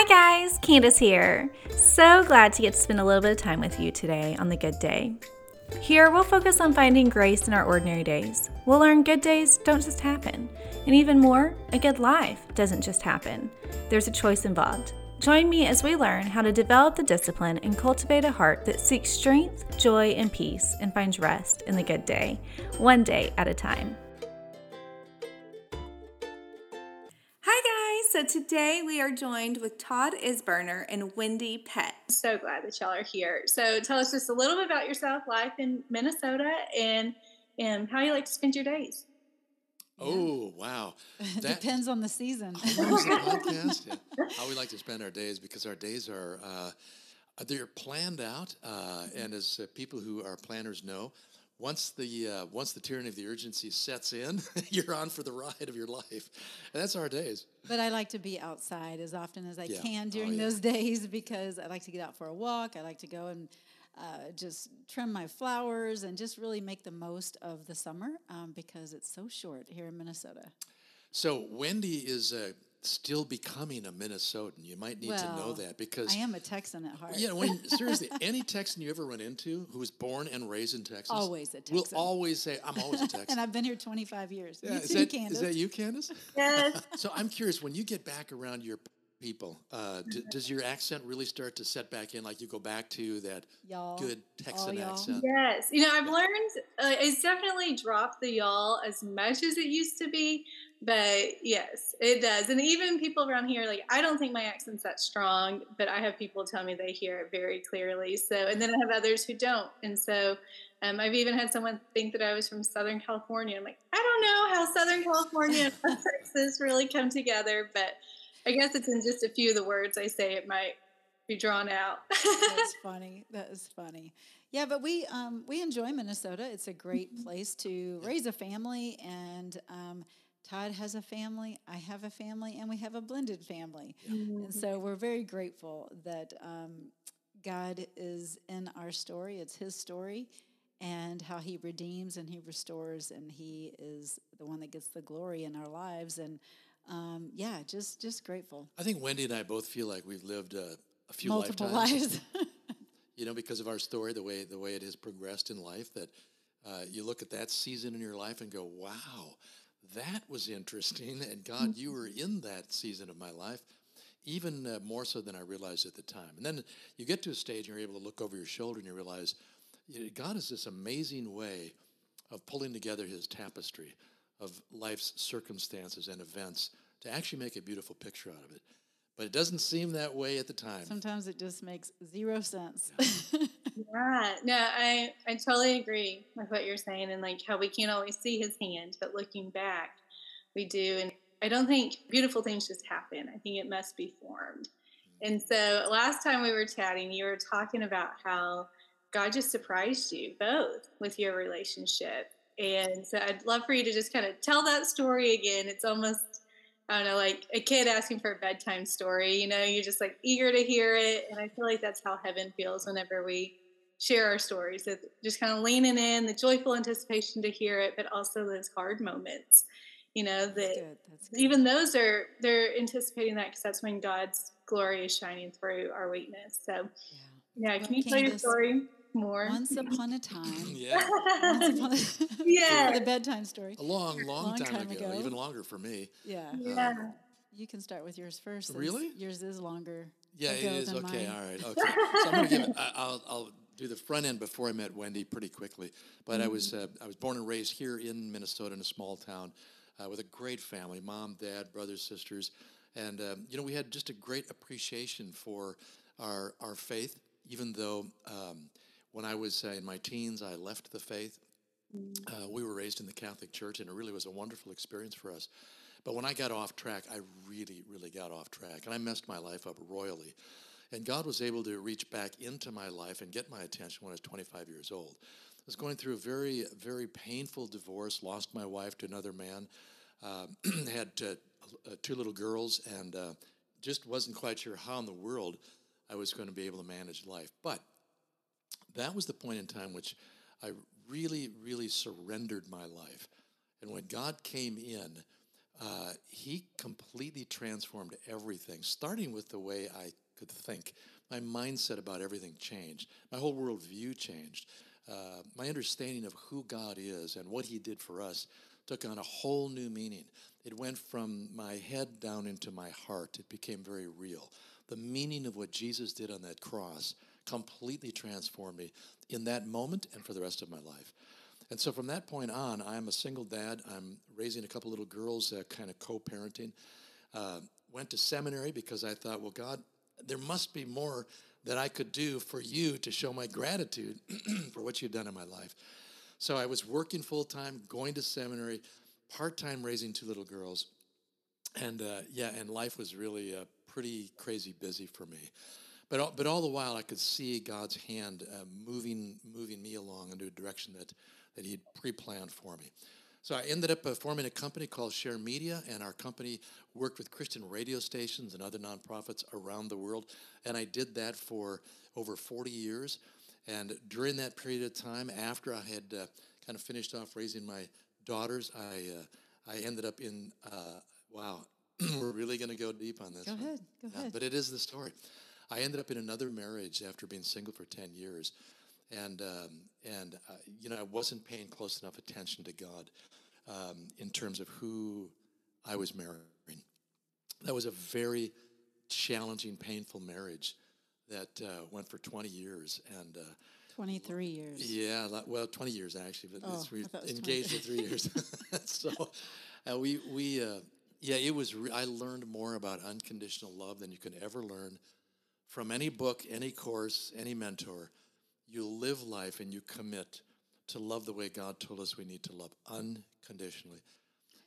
Hi guys, Candace here. So glad to get to spend a little bit of time with you today on the good day. Here, we'll focus on finding grace in our ordinary days. We'll learn good days don't just happen. And even more, a good life doesn't just happen. There's a choice involved. Join me as we learn how to develop the discipline and cultivate a heart that seeks strength, joy, and peace and finds rest in the good day, one day at a time. So today we are joined with Todd Isberner and Wendie Pett. So glad that y'all are here. So tell us just a little bit about yourself, life in Minnesota, and, and how you like to spend your days. Oh wow! That Depends on the season. Oh, podcast? Yeah. How we like to spend our days because our days are uh, they're planned out, uh, and as uh, people who are planners know, once the uh, once the tyranny of the urgency sets in, you're on for the ride of your life, and that's our days. But I like to be outside as often as I Yeah. can Oh, during yeah. those days because I like to get out for a walk. I like to go and uh, just trim my flowers and just really make the most of the summer um, because it's so short here in Minnesota. So Wendie is uh, still becoming a Minnesotan. You might need to know that because I am a Texan at heart. Yeah, when seriously, any Texan you ever run into who was born and raised in Texas, Always a Texan. will always say, "I'm always a Texan." and I've been here 25 years. yeah, you is too, that, Candace. is that you, Candace? Yes. So I'm curious, when you get back around your people, uh, d- does your accent really start to set back in? Like you go back to that Y'all. good Texan y'all. accent? Yes, you know, I've learned uh, it's definitely dropped the y'all as much as it used to be, but yes, it does. And even people around here, like, I don't think my accent's that strong, but I have people tell me they hear it very clearly. So, and then I have others who don't. And so, um, I've even had someone think that I was from Southern California. I'm like, I don't know how Southern California and Texas really come together, but I guess it's in just a few of the words I say it might be drawn out. That's funny. That is funny. Yeah, but we um, we enjoy Minnesota. It's a great place to raise a family, and um, Todd has a family. I have a family, and we have a blended family. And so we're very grateful that um, God is in our story. It's His story, and how He redeems and He restores, and He is the one that gets the glory in our lives. And um, yeah, just just grateful. I think Wendie and I both feel like we've lived uh, a few Multiple lifetimes. lives. you know, because of our story, the way the way it has progressed in life, that uh, you look at that season in your life and go, "Wow, that was interesting." And God, you were in that season of my life, even uh, more so than I realized at the time. And then you get to a stage and you're able to look over your shoulder and you realize you know, God is this amazing way of pulling together His tapestry of life's circumstances and events to actually make a beautiful picture out of it. But it doesn't seem that way at the time. Sometimes it just makes zero sense. Yeah, no, I I totally agree with what you're saying, and like how we can't always see his hand, but looking back, we do. And I don't think beautiful things just happen. I think it must be formed. Mm-hmm. And so last time we were chatting, you were talking about how God just surprised you both with your relationship. And so I'd love for you to just kind of tell that story again. It's almost I don't know, like a kid asking for a bedtime story. You know, you're just like eager to hear it. And I feel like that's how heaven feels whenever we share our stories. Just kind of leaning in, the joyful anticipation to hear it, but also those hard moments. You know, that That's good. That's good. even those are they're anticipating that because that's when God's glory is shining through our weakness. So, Yeah. yeah, Well, can you tell your story more? Once upon a time. yeah. Once upon a, Yeah. the bedtime story. A long, long, Long time, time ago, ago. even longer for me. Yeah. yeah. You can start with yours first. since Really? Yours is longer. Yeah, it ago is. than Okay, mine. all right. Okay. So I'm going to give. I- I'll, I'll do the front end before I met Wendie pretty quickly. But I was uh, I was born and raised here in Minnesota in a small town uh, with a great family: mom, dad, brothers, sisters, and um, you know we had just a great appreciation for our our faith. Even though um, when I was uh, in my teens, I left the faith. Uh, we were raised in the Catholic Church, and it really was a wonderful experience for us. But when I got off track, I really, really got off track, and I messed my life up royally. And God was able to reach back into my life and get my attention when I was 25 years old. I was going through a very, very painful divorce, lost my wife to another man, um, had uh, uh, two little girls, and uh, just wasn't quite sure how in the world I was going to be able to manage life. But that was the point in time which I really, really surrendered my life. And when God came in, uh, he completely transformed everything, starting with the way I could think. My mindset about everything changed. My whole worldview changed. Uh, my understanding of who God is and what He did for us took on a whole new meaning. It went from my head down into my heart. It became very real. The meaning of what Jesus did on that cross completely transformed me in that moment and for the rest of my life. And so from that point on, I'm a single dad. I'm raising a couple little girls, uh, kind of co parenting. Uh, went to seminary because I thought, well, God, there must be more that I could do for you to show my gratitude for what you've done in my life. So I was working full time, going to seminary, part time raising two little girls. And uh, yeah, and life was really uh, pretty crazy busy for me. But all, but all the while, I could see God's hand uh, moving moving me along into a direction that that He had pre-planned for me. So I ended up uh, forming a company called Share Media, and our company worked with Christian radio stations and other nonprofits around the world. And I did that for over 40 years. And during that period of time, after I had uh, kind of finished off raising my daughters, I uh, I ended up in uh, wow. We're really going to go deep on this. Go one. ahead. Go ahead. but it is the story. I ended up in another marriage after being single for 10 years. And, um, and uh, you know, I wasn't paying close enough attention to God um, in terms of who I was marrying. That was a very challenging, painful marriage that uh, went for 20 years. And uh, 23 years. yeah, well, 20 years actually, but Oh, we I thought it was engaged for three years. so uh, we, we uh, yeah, it was, re- I learned more about unconditional love than you can ever learn from any book, any course, any mentor. You live life and you commit to love the way God told us we need to love unconditionally.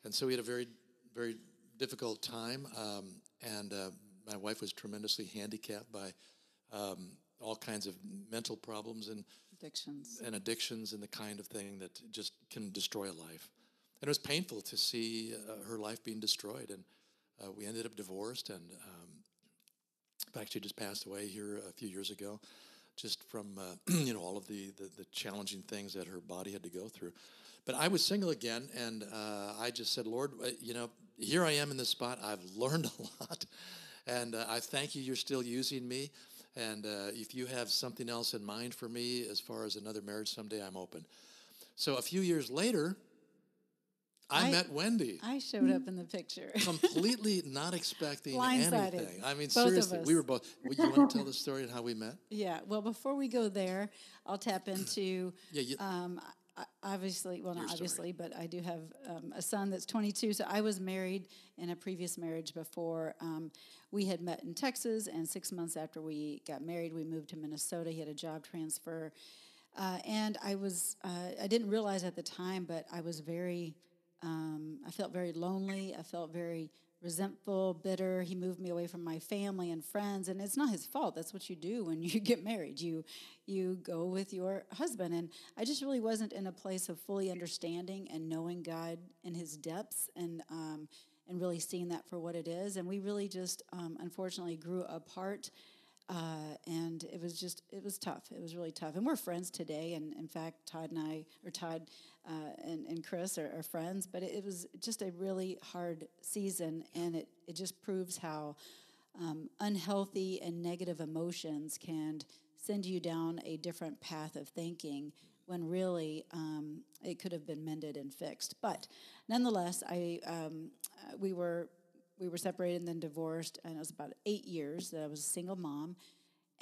And so we had a very, very difficult time. Um, and uh, my wife was tremendously handicapped by um, all kinds of mental problems and Addictions. and addictions and the kind of thing that just can destroy a life. And it was painful to see uh, her life being destroyed. And uh, we ended up divorced. And she just passed away here a few years ago, just from uh, you know all of the, the the challenging things that her body had to go through. But I was single again, and uh, I just said, Lord, uh, you know, here I am in this spot. I've learned a lot, and uh, I thank you. You're still using me. And uh, if you have something else in mind for me as far as another marriage someday, I'm open. So a few years later, I, I- met Wendie. I showed up in the picture. completely not expecting anything. I mean, Both seriously, we were both. Well, you want to tell the story and how we met? yeah. Well, before we go there, I'll tap into. Yeah, you, Um, obviously, well, not obviously, but I do have um, a son that's 22. So I was married in a previous marriage before. Um, we had met in Texas, and six months after we got married, we moved to Minnesota. He had a job transfer. Uh, and I was, uh, I didn't realize at the time, but I was very, um, I felt very lonely. I felt very resentful, bitter. He moved me away from my family and friends, and it's not his fault. That's what you do when you get married. You you go with your husband, and I just really wasn't in a place of fully understanding and knowing God in His depths, and um, and really seeing that for what it is. And we really just um, unfortunately grew apart. Uh, and it was just it was tough. It was really tough, and we're friends today. And in fact, Todd and I, or Todd uh, and, and Chris, are, are friends. But it, it was just a really hard season, and it it just proves how um, unhealthy and negative emotions can send you down a different path of thinking when really um, it could have been mended and fixed. But nonetheless, I um, uh, we were we were separated and then divorced, and it was about eight years that I was a single mom.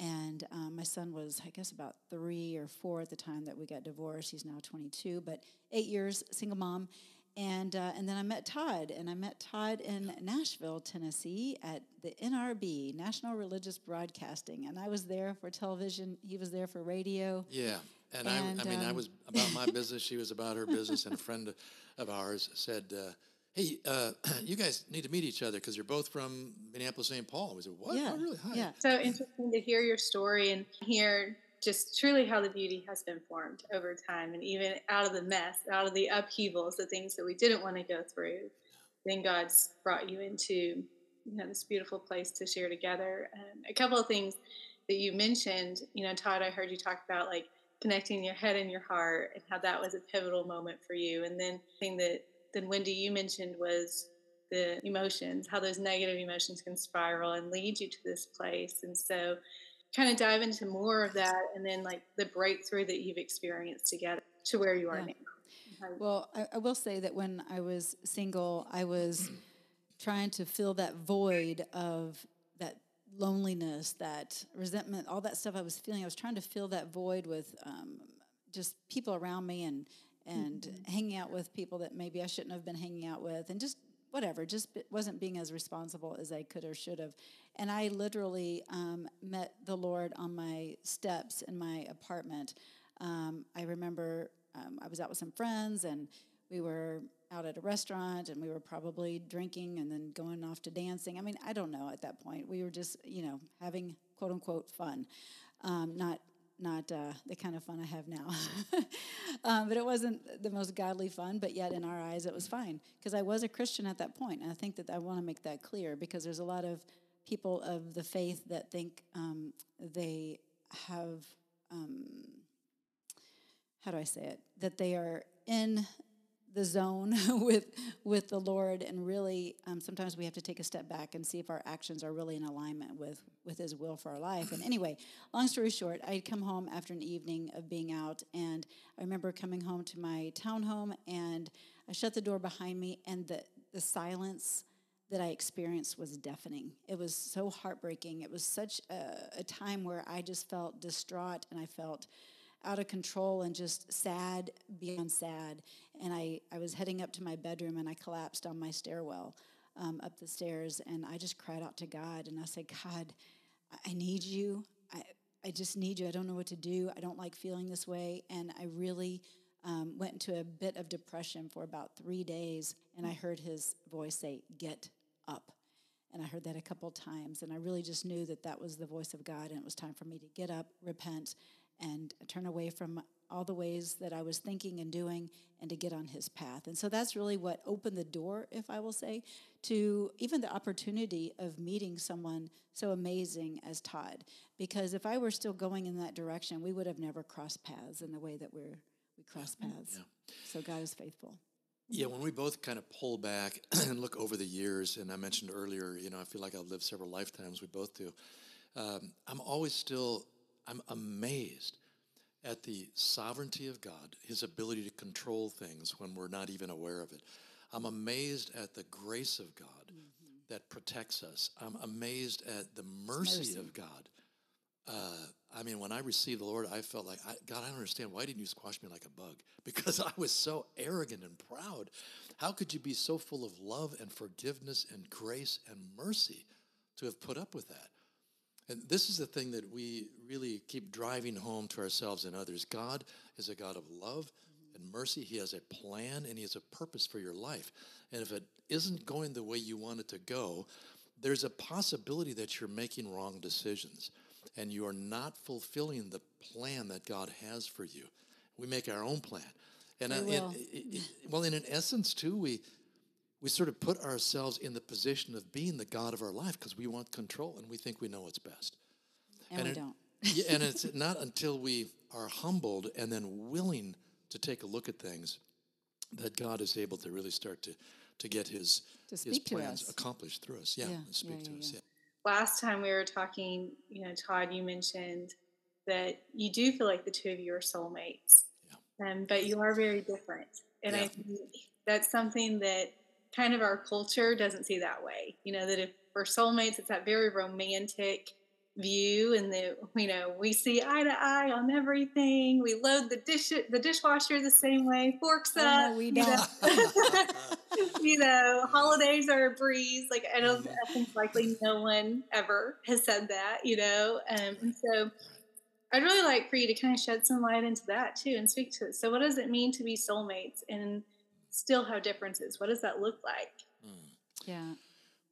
And um, my son was, I guess, about three or four at the time that we got divorced. He's now 22, but eight years single mom. And uh, and then I met Todd, and I met Todd in Nashville, Tennessee, at the NRB, National Religious Broadcasting, and I was there for television. He was there for radio. yeah. And, and, I, I mean, I um, was about my business. She was about her business. And a friend of ours said, uh, "Hey, uh, you guys need to meet each other because you're both from Minneapolis, St. Paul." We said, "What? Yeah, Oh, really? Hi." yeah. So interesting to hear your story and hear just truly how the beauty has been formed over time and even out of the mess, out of the upheavals, the things that we didn't want to go through. Then God's brought you into you know this beautiful place to share together. And a couple of things that you mentioned, you know, Todd, I heard you talk about like connecting your head and your heart and how that was a pivotal moment for you. And then the thing that then Wendie you mentioned was the emotions, how those negative emotions can spiral and lead you to this place. And so, kind of dive into more of that and then like the breakthrough that you've experienced together to where you are yeah. now. Well, I, I, will say that when I was single, I was trying to fill that void of that loneliness, that resentment, all that stuff I was feeling. I was trying to fill that void with um, just people around me and and mm-hmm. hanging out with people that maybe I shouldn't have been hanging out with, and just whatever, just wasn't being as responsible as I could or should have. And I literally um, met the Lord on my steps in my apartment. Um, I remember um, I was out with some friends and we were out at a restaurant and we were probably drinking and then going off to dancing. I mean, I don't know at that point. We were just, you know, having quote unquote fun, um, not not uh, the kind of fun I have now. um, but it wasn't the most godly fun, but yet in our eyes it was fine because I was a Christian at that point. And I think that I want to make that clear because there's a lot of people of the faith that think um, they have, um, how do I say it, that they are in the zone with with the Lord, and really, um, sometimes we have to take a step back and see if our actions are really in alignment with with His will for our life. And anyway, long story short, I'd come home after an evening of being out, and I remember coming home to my townhome, and I shut the door behind me, and the the silence that I experienced was deafening. It was so heartbreaking. It was such a, a time where I just felt distraught, and I felt out of control and just sad beyond sad. And I, I was heading up to my bedroom and I collapsed on my stairwell um, up the stairs and I just cried out to God and I said, God, I need you. I, I just need you. I don't know what to do. I don't like feeling this way. And I really um, went into a bit of depression for about three days. And I heard his voice say, Get up. And I heard that a couple times. And I really just knew that that was the voice of God. And it was time for me to get up, repent, and turn away from all the ways that I was thinking and doing and to get on his path. And so that's really what opened the door, if I will say, to even the opportunity of meeting someone so amazing as Todd. Because if I were still going in that direction, we would have never crossed paths in the way that we're we cross paths. Yeah. So God is faithful. Yeah, when we both kind of pull back and look over the years, and I mentioned earlier, you know, I feel like I've lived several lifetimes. We both do. Um, I'm always still I'm amazed at the sovereignty of God, his ability to control things when we're not even aware of it. I'm amazed at the grace of God mm-hmm. that protects us. I'm amazed at the mercy, mercy. of God. Uh, I mean, when I received the Lord, I felt like, I, God, I don't understand. Why didn't you squash me like a bug? Because I was so arrogant and proud. How could you be so full of love and forgiveness and grace and mercy to have put up with that? And this is the thing that we really keep driving home to ourselves and others. God is a God of love and mercy. He has a plan and He has a purpose for your life. And if it isn't going the way you want it to go, there's a possibility that you're making wrong decisions and you are not fulfilling the plan that God has for you. We make our own plan. And uh, well, in an essence, too, we we sort of put ourselves in the position of being the God of our life because we want control and we think we know what's best. And, and we it, don't. yeah, and it's not until we are humbled and then willing to take a look at things that God is able to really start to, to get his, to his plans accomplished through us. Yeah, yeah speak yeah, to us. Yeah. Last time we were talking, you know, Todd, you mentioned that you do feel like the two of you are soulmates, yeah. um, but you are very different. And I think that's something that kind of our culture doesn't see that way. You know, that if we're soulmates, it's that very romantic view and the you know we see eye to eye on everything. We load the dish the dishwasher the same way forks oh, up no, we don't you know, you know holidays are a breeze. Like i don't i think likely no one ever has said that you know? Um, and so i'd really like for you to kind of shed some light into that too and speak to it. So what does it mean to be soulmates? And still have differences. What does that look like? Mm. Yeah.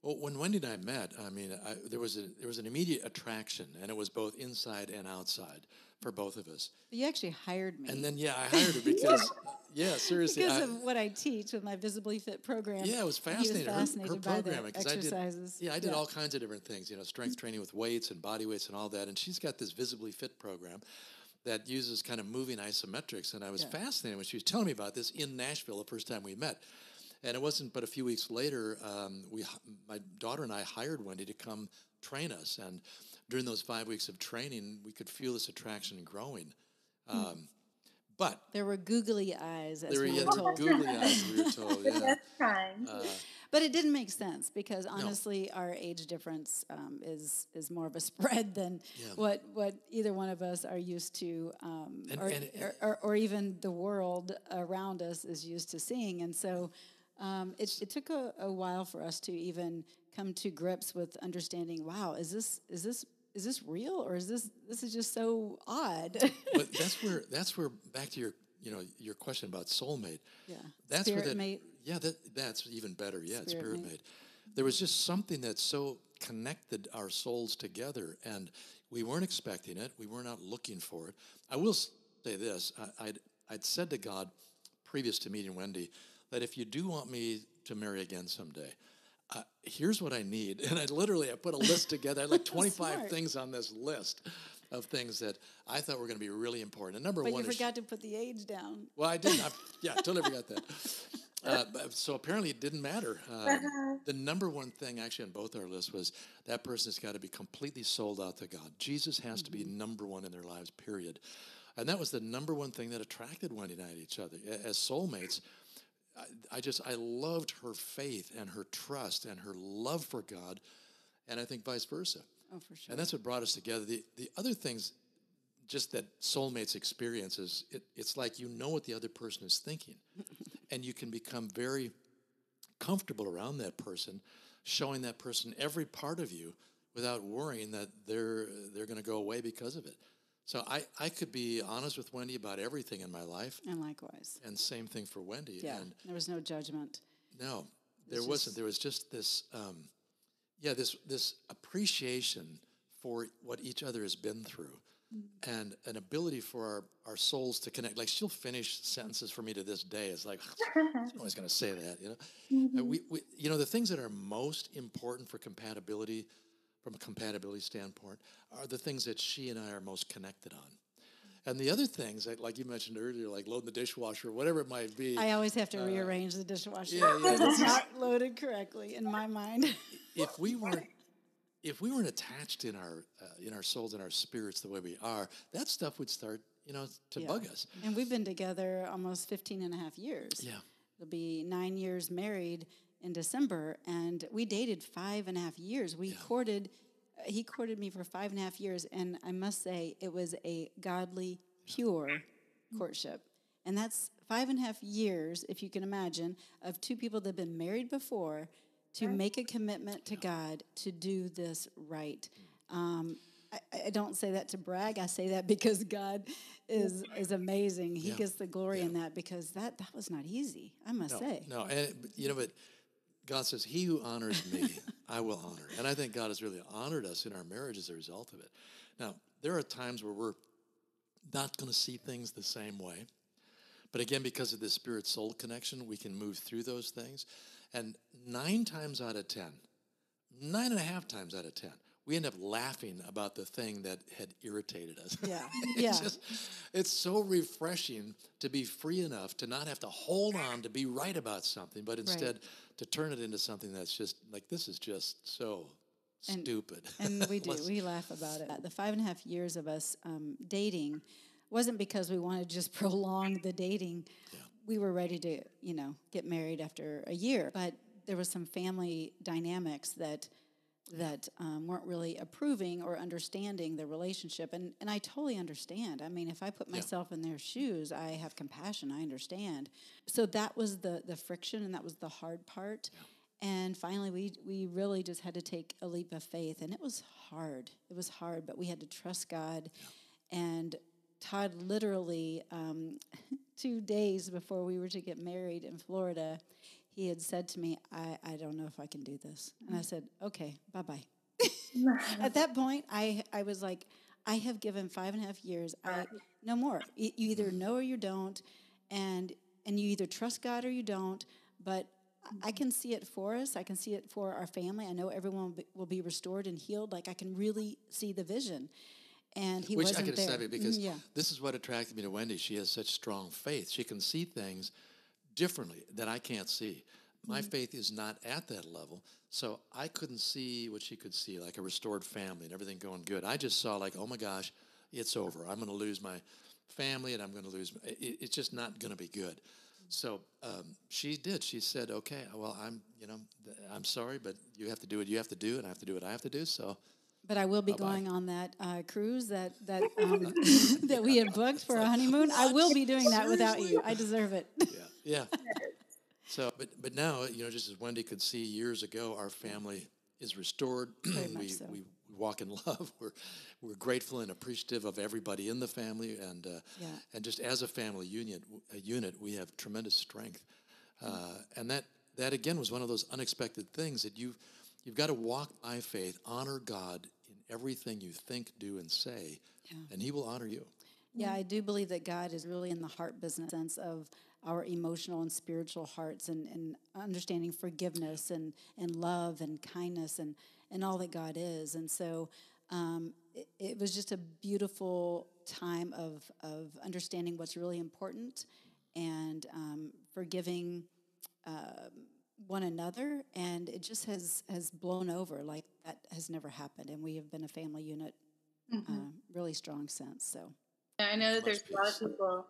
Well, when Wendie and I met, I mean, I, there was a there was an immediate attraction, and it was both inside and outside for both of us. You actually hired me, and then yeah, I hired her because yeah, seriously, because I, of what I teach with my Visibly Fit program. Yeah, it was fascinating. Was fascinated her, her programming because I did yeah, I did yeah. all kinds of different things, you know, strength training with weights and body weights and all that, and she's got this Visibly Fit program that uses kind of moving isometrics. And I was yeah. fascinated when she was telling me about this in Nashville the first time we met. And it wasn't but a few weeks later, um, we, my daughter and I hired Wendie to come train us. And during those five weeks of training, we could feel this attraction growing. Um, but There were googly eyes, as there were we yeah, were told. googly eyes, we were told. Yeah. That's kind. Uh, But it didn't make sense because honestly, our age difference um, is is more of a spread than Yeah. what what either one of us are used to, um, And- or, and- or, or or even the world around us is used to seeing. And so, um, it, it took a, a while for us to even come to grips with understanding. Wow, is this is this is this real or is this this is just so odd? but that's where that's where back to your you know your question about soulmate. Yeah. that's Spirit where that mate. yeah that that's even better. Yeah, Spirit spirit, mate. mate. There was just something that so connected our souls together, and we weren't expecting it. We were not looking for it. I will say this: I, I'd I'd said to God previous to meeting Wendie that if you do want me to marry again someday. Uh, here's what I need, and I literally I put a list together. I had like 25 Smart. things on this list of things that I thought were going to be really important. And number but one you forgot to put the age down. well, I did. I, yeah, totally forgot that. Uh, so apparently, it didn't matter. Um, the number one thing, actually, on both our lists was that person has got to be completely sold out to God. Jesus has to be number one in their lives. Period. And that was the number one thing that attracted Wendie and I to each other as soulmates. I, just I loved her faith and her trust and her love for God, and I think vice versa. Oh, for sure. And that's what brought us together. The the other things, just that soulmates experience is it, it's like you know what the other person is thinking, and you can become very comfortable around that person, showing that person every part of you without worrying that they're they're going to go away because of it. So I, I could be honest with Wendie about everything in my life, and likewise. and same thing for Wendie. Yeah, And there was no judgment. no, there wasn't. just- There was just this, um, yeah, this this appreciation for what each other has been through, Mm-hmm. and an ability for our, our souls to connect. Like she'll finish sentences for me to this day. It's like she's always going to say that, you know. Mm-hmm. We, we, you know, the things that are most important for compatibility, from a compatibility standpoint, are the things that she and I are most connected on. And the other things, like, like you mentioned earlier, like loading the dishwasher, whatever it might be. I always have to rearrange the dishwasher Uh, yeah, yeah, because it's not loaded correctly in my mind. if we weren't if we weren't attached in our uh, in our souls and our spirits the way we are, that stuff would start, you know, to Yeah. bug us. and we've been together almost 15 and a half years. Yeah. It'll be nine years married in December, and we dated five and a half years. We courted, uh, he courted me for five and a half years, and I must say it was a godly, pure courtship. And that's five and a half years, if you can imagine, of two people that have been married before to make a commitment to God to do this right. Um, I, I don't say that to brag. I say that because God is is amazing. He Yeah. gets the glory in that because that that was not easy. I must No, say. no, and you know, but God says, "He who honors me, I will honor," and I think God has really honored us in our marriage as a result of it. Now, there are times where we're not going to see things the same way, but again, because of this spirit soul connection, we can move through those things. And nine times out of ten, nine and a half times out of ten, we end up laughing about the thing that had irritated us. Yeah, it's yeah. just, it's so refreshing to be free enough to not have to hold on to be right about something, but instead to turn it into something that's just like this is just so And- stupid. and we do. We laugh about it. The five and a half years of us um, dating wasn't because we wanted to just prolong the dating. Yeah. We were ready to, you know, get married after a year, but there was some family dynamics that that um, weren't really approving or understanding the relationship, and and I totally understand. I mean, if I put myself in their shoes, I have compassion. I understand. So that was the the friction, and that was the hard part. And finally, we we really just had to take a leap of faith, and it was hard. It was hard, but we had to trust God. And Todd literally, um, two days before we were to get married in Florida, he had said to me, "I I don't know if I can do this," and I said, "Okay, bye bye." At that point, I I was like, I have given five and a half years. I no more. You, either know or you don't, and and you either trust God or you don't. But I can see it for us. I can see it for our family. I know everyone will be, restored and healed. Like I can really see the vision. And he Which wasn't could there. have said because Mm, yeah. this is what attracted me to Wendie. She has such strong faith. She can see things differently that I can't see. My faith is not at that level. So I couldn't see what she could see, like a restored family and everything going good. I just saw, like, oh my gosh, it's over. I'm going to lose my family and I'm going to lose, it, it's just not going to be good. So um, she did. She said, "Okay, well, I'm, you know, I'm sorry, but you have to do what you have to do, and I have to do what I have to do." So, but I will be Bye-bye. going on that uh, cruise that that um, that we had booked for a honeymoon. I will be doing that without you. I deserve it. Yeah. So, but but now, you know, just as Wendie could see years ago, our family is restored. we, so. we walk in love. We're we're grateful and appreciative of everybody in the family, and uh, yeah. and just as a family unit, a unit, we have tremendous strength, uh, and that that again was one of those unexpected things that you you've got to walk by faith, honor God in everything you think, do, and say, yeah. and He will honor you. Yeah, I do believe that God is really in the heart business sense of our emotional and spiritual hearts and, and understanding forgiveness and, and love and kindness and, and all that God is. And so um, it, it, was just a beautiful time of, of understanding what's really important and um, forgiving uh, one another. And it just has, has blown over like that has never happened. And we have been a family unit mm-hmm. uh, really strong since. So I know that there's a lot of people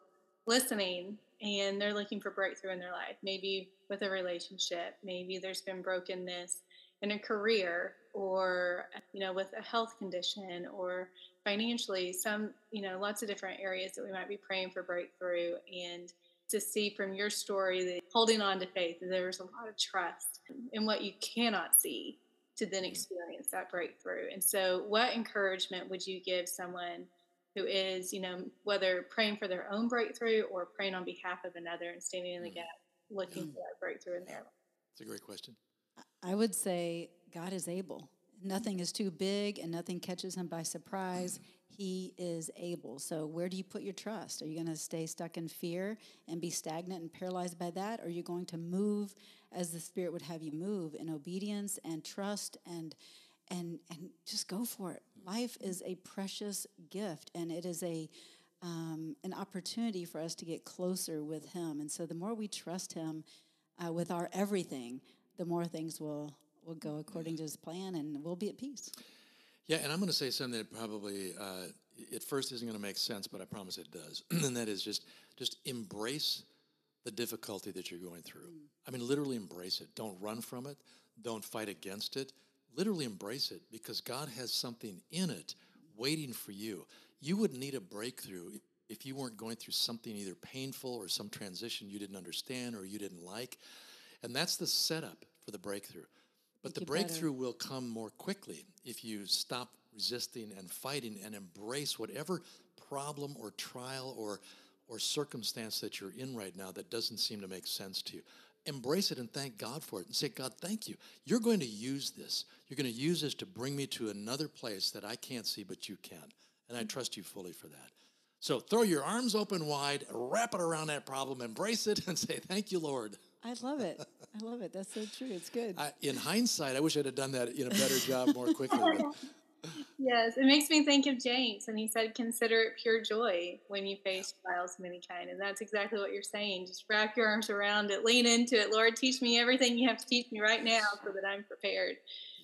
listening and they're looking for breakthrough in their life, maybe with a relationship, maybe there's been brokenness in a career or you know with a health condition or financially some you know lots of different areas that we might be praying for breakthrough and to see from your story that holding on to faith there's a lot of trust in what you cannot see to then experience that breakthrough. And so what encouragement would you give someone who is, you know, whether praying for their own breakthrough or praying on behalf of another and standing in the mm. gap, looking mm. for that breakthrough in their life? It's a great question. I would say God is able. Nothing mm-hmm. is too big and nothing catches him by surprise. Mm-hmm. He is able. So, where do you put your trust? Are you going to stay stuck in fear and be stagnant and paralyzed by that? Or are you going to move as the Spirit would have you move in obedience and trust and and and just go for it. Life is a precious gift, and it is a um, an opportunity for us to get closer with Him. And so, the more we trust Him uh, with our everything, the more things will will go according to His plan, and we'll be at peace. Yeah, and I'm going to say something that probably uh, at first isn't going to make sense, but I promise it does, and that is just just embrace the difficulty that you're going through. Mm. I mean, literally embrace it. Don't run from it. Don't fight against it literally embrace it because God has something in it waiting for you. You wouldn't need a breakthrough if you weren't going through something either painful or some transition you didn't understand or you didn't like. And that's the setup for the breakthrough. But the breakthrough better. will come more quickly if you stop resisting and fighting and embrace whatever problem or trial or or circumstance that you're in right now that doesn't seem to make sense to you embrace it and thank God for it and say, God, thank you. You're going to use this. You're going to use this to bring me to another place that I can't see, but you can. And I trust you fully for that. So throw your arms open wide, wrap it around that problem, embrace it, and say, Thank you, Lord. I love it. I love it. That's so true. It's good. I, in hindsight, I wish I'd have done that in a better job more quickly. Yes, it makes me think of James, and he said, "Consider it pure joy when you face trials of any kind." And that's exactly what you're saying. Just wrap your arms around it, lean into it. Lord, teach me everything you have to teach me right now, so that I'm prepared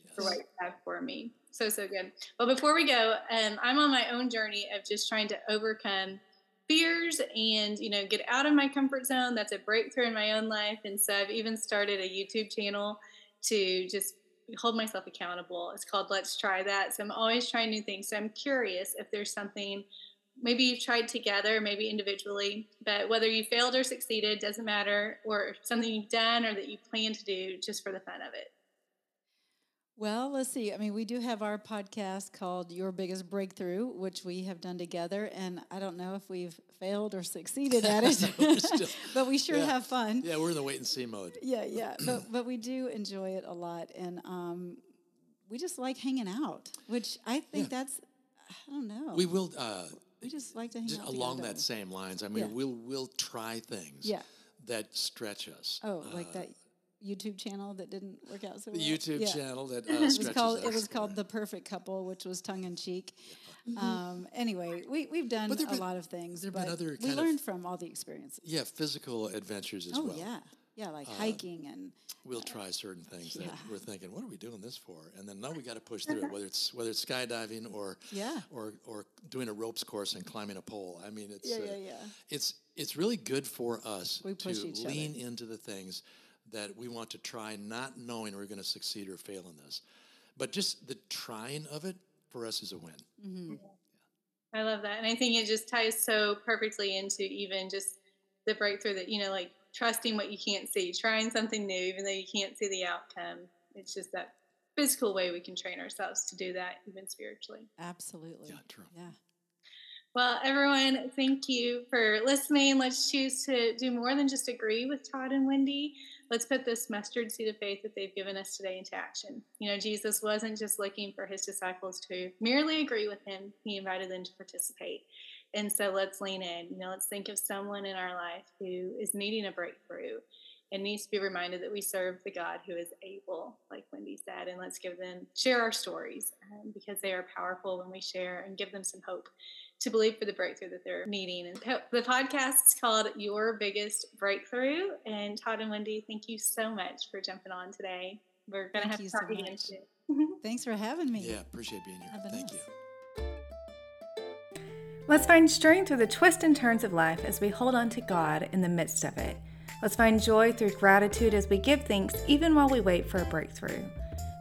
yes. for what you have for me. So so good. But before we go, um, I'm on my own journey of just trying to overcome fears and you know get out of my comfort zone. That's a breakthrough in my own life, and so I've even started a YouTube channel to just hold myself accountable. It's called Let's Try That. So I'm always trying new things. So I'm curious if there's something maybe you've tried together, maybe individually, but whether you failed or succeeded doesn't matter, or something you've done or that you plan to do just for the fun of it. Well, let's see. I mean, we do have our podcast called Your Biggest Breakthrough, which we have done together. And I don't know if we've failed or succeeded at it, still, but we sure yeah. have fun. Yeah, we're in the wait and see mode. Yeah, yeah. but, but we do enjoy it a lot. And um, we just like hanging out, which I think yeah. that's, I don't know. We will. Uh, we just like to hang out along together. that same lines. I mean, yeah. we'll we'll try things. Yeah. That stretch us. Oh, uh, like that YouTube channel that didn't work out so the well. The YouTube yeah. channel that uh, it was called us. it was called The Perfect Couple, which was tongue in cheek. Yeah. Um, anyway, we we've done a been, lot of things. There have been other we learned from all the experiences. Yeah, physical adventures as oh, well. yeah. Yeah, like hiking and we'll try certain things that yeah. we're thinking, what are we doing this for? And then no, we got to push through it, whether it's whether it's skydiving or Yeah. or or doing a ropes course and climbing a pole. I mean, it's Yeah, uh, yeah, yeah. it's it's really good for us We push to each other. lean into the things that we want to try, not knowing we're going to succeed or fail in this, but just the trying of it for us is a win. Mm-hmm. I love that. And I think it just ties so perfectly into even just the breakthrough that, you know, like trusting what you can't see, trying something new, even though you can't see the outcome. It's just that physical way we can train ourselves to do that, even spiritually. absolutely. Yeah, true. Yeah. Well, everyone, thank you for listening. Let's choose to do more than just agree with Todd and Wendie. Let's put this mustard seed of faith that they've given us today into action. You know, Jesus wasn't just looking for his disciples to merely agree with him, he invited them to participate. And so let's lean in. You know, let's think of someone in our life who is needing a breakthrough and needs to be reminded that we serve the God who is able, like Wendie said. And let's give them, share our stories um, because they are powerful when we share and give them some hope to believe for the breakthrough that they're needing. And the podcast is called Your Biggest Breakthrough. And Todd and Wendie, thank you so much for jumping on today. We're going to have you to so talk again much. soon. Thanks for having me. Yeah, appreciate being here. Have Thank nice- you. Let's find strength through the twists and turns of life as we hold on to God in the midst of it. Let's find joy through gratitude as we give thanks even while we wait for a breakthrough.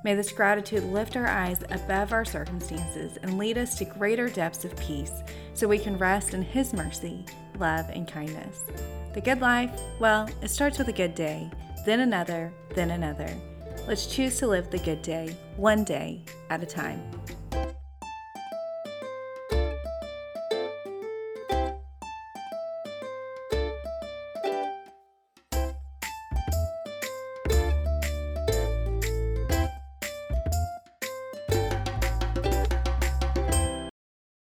May this gratitude lift our eyes above our circumstances and lead us to greater depths of peace so we can rest in His mercy, love, and kindness. The good life, well, it starts with a good day, then another, then another. Let's choose to live the good day, one day at a time.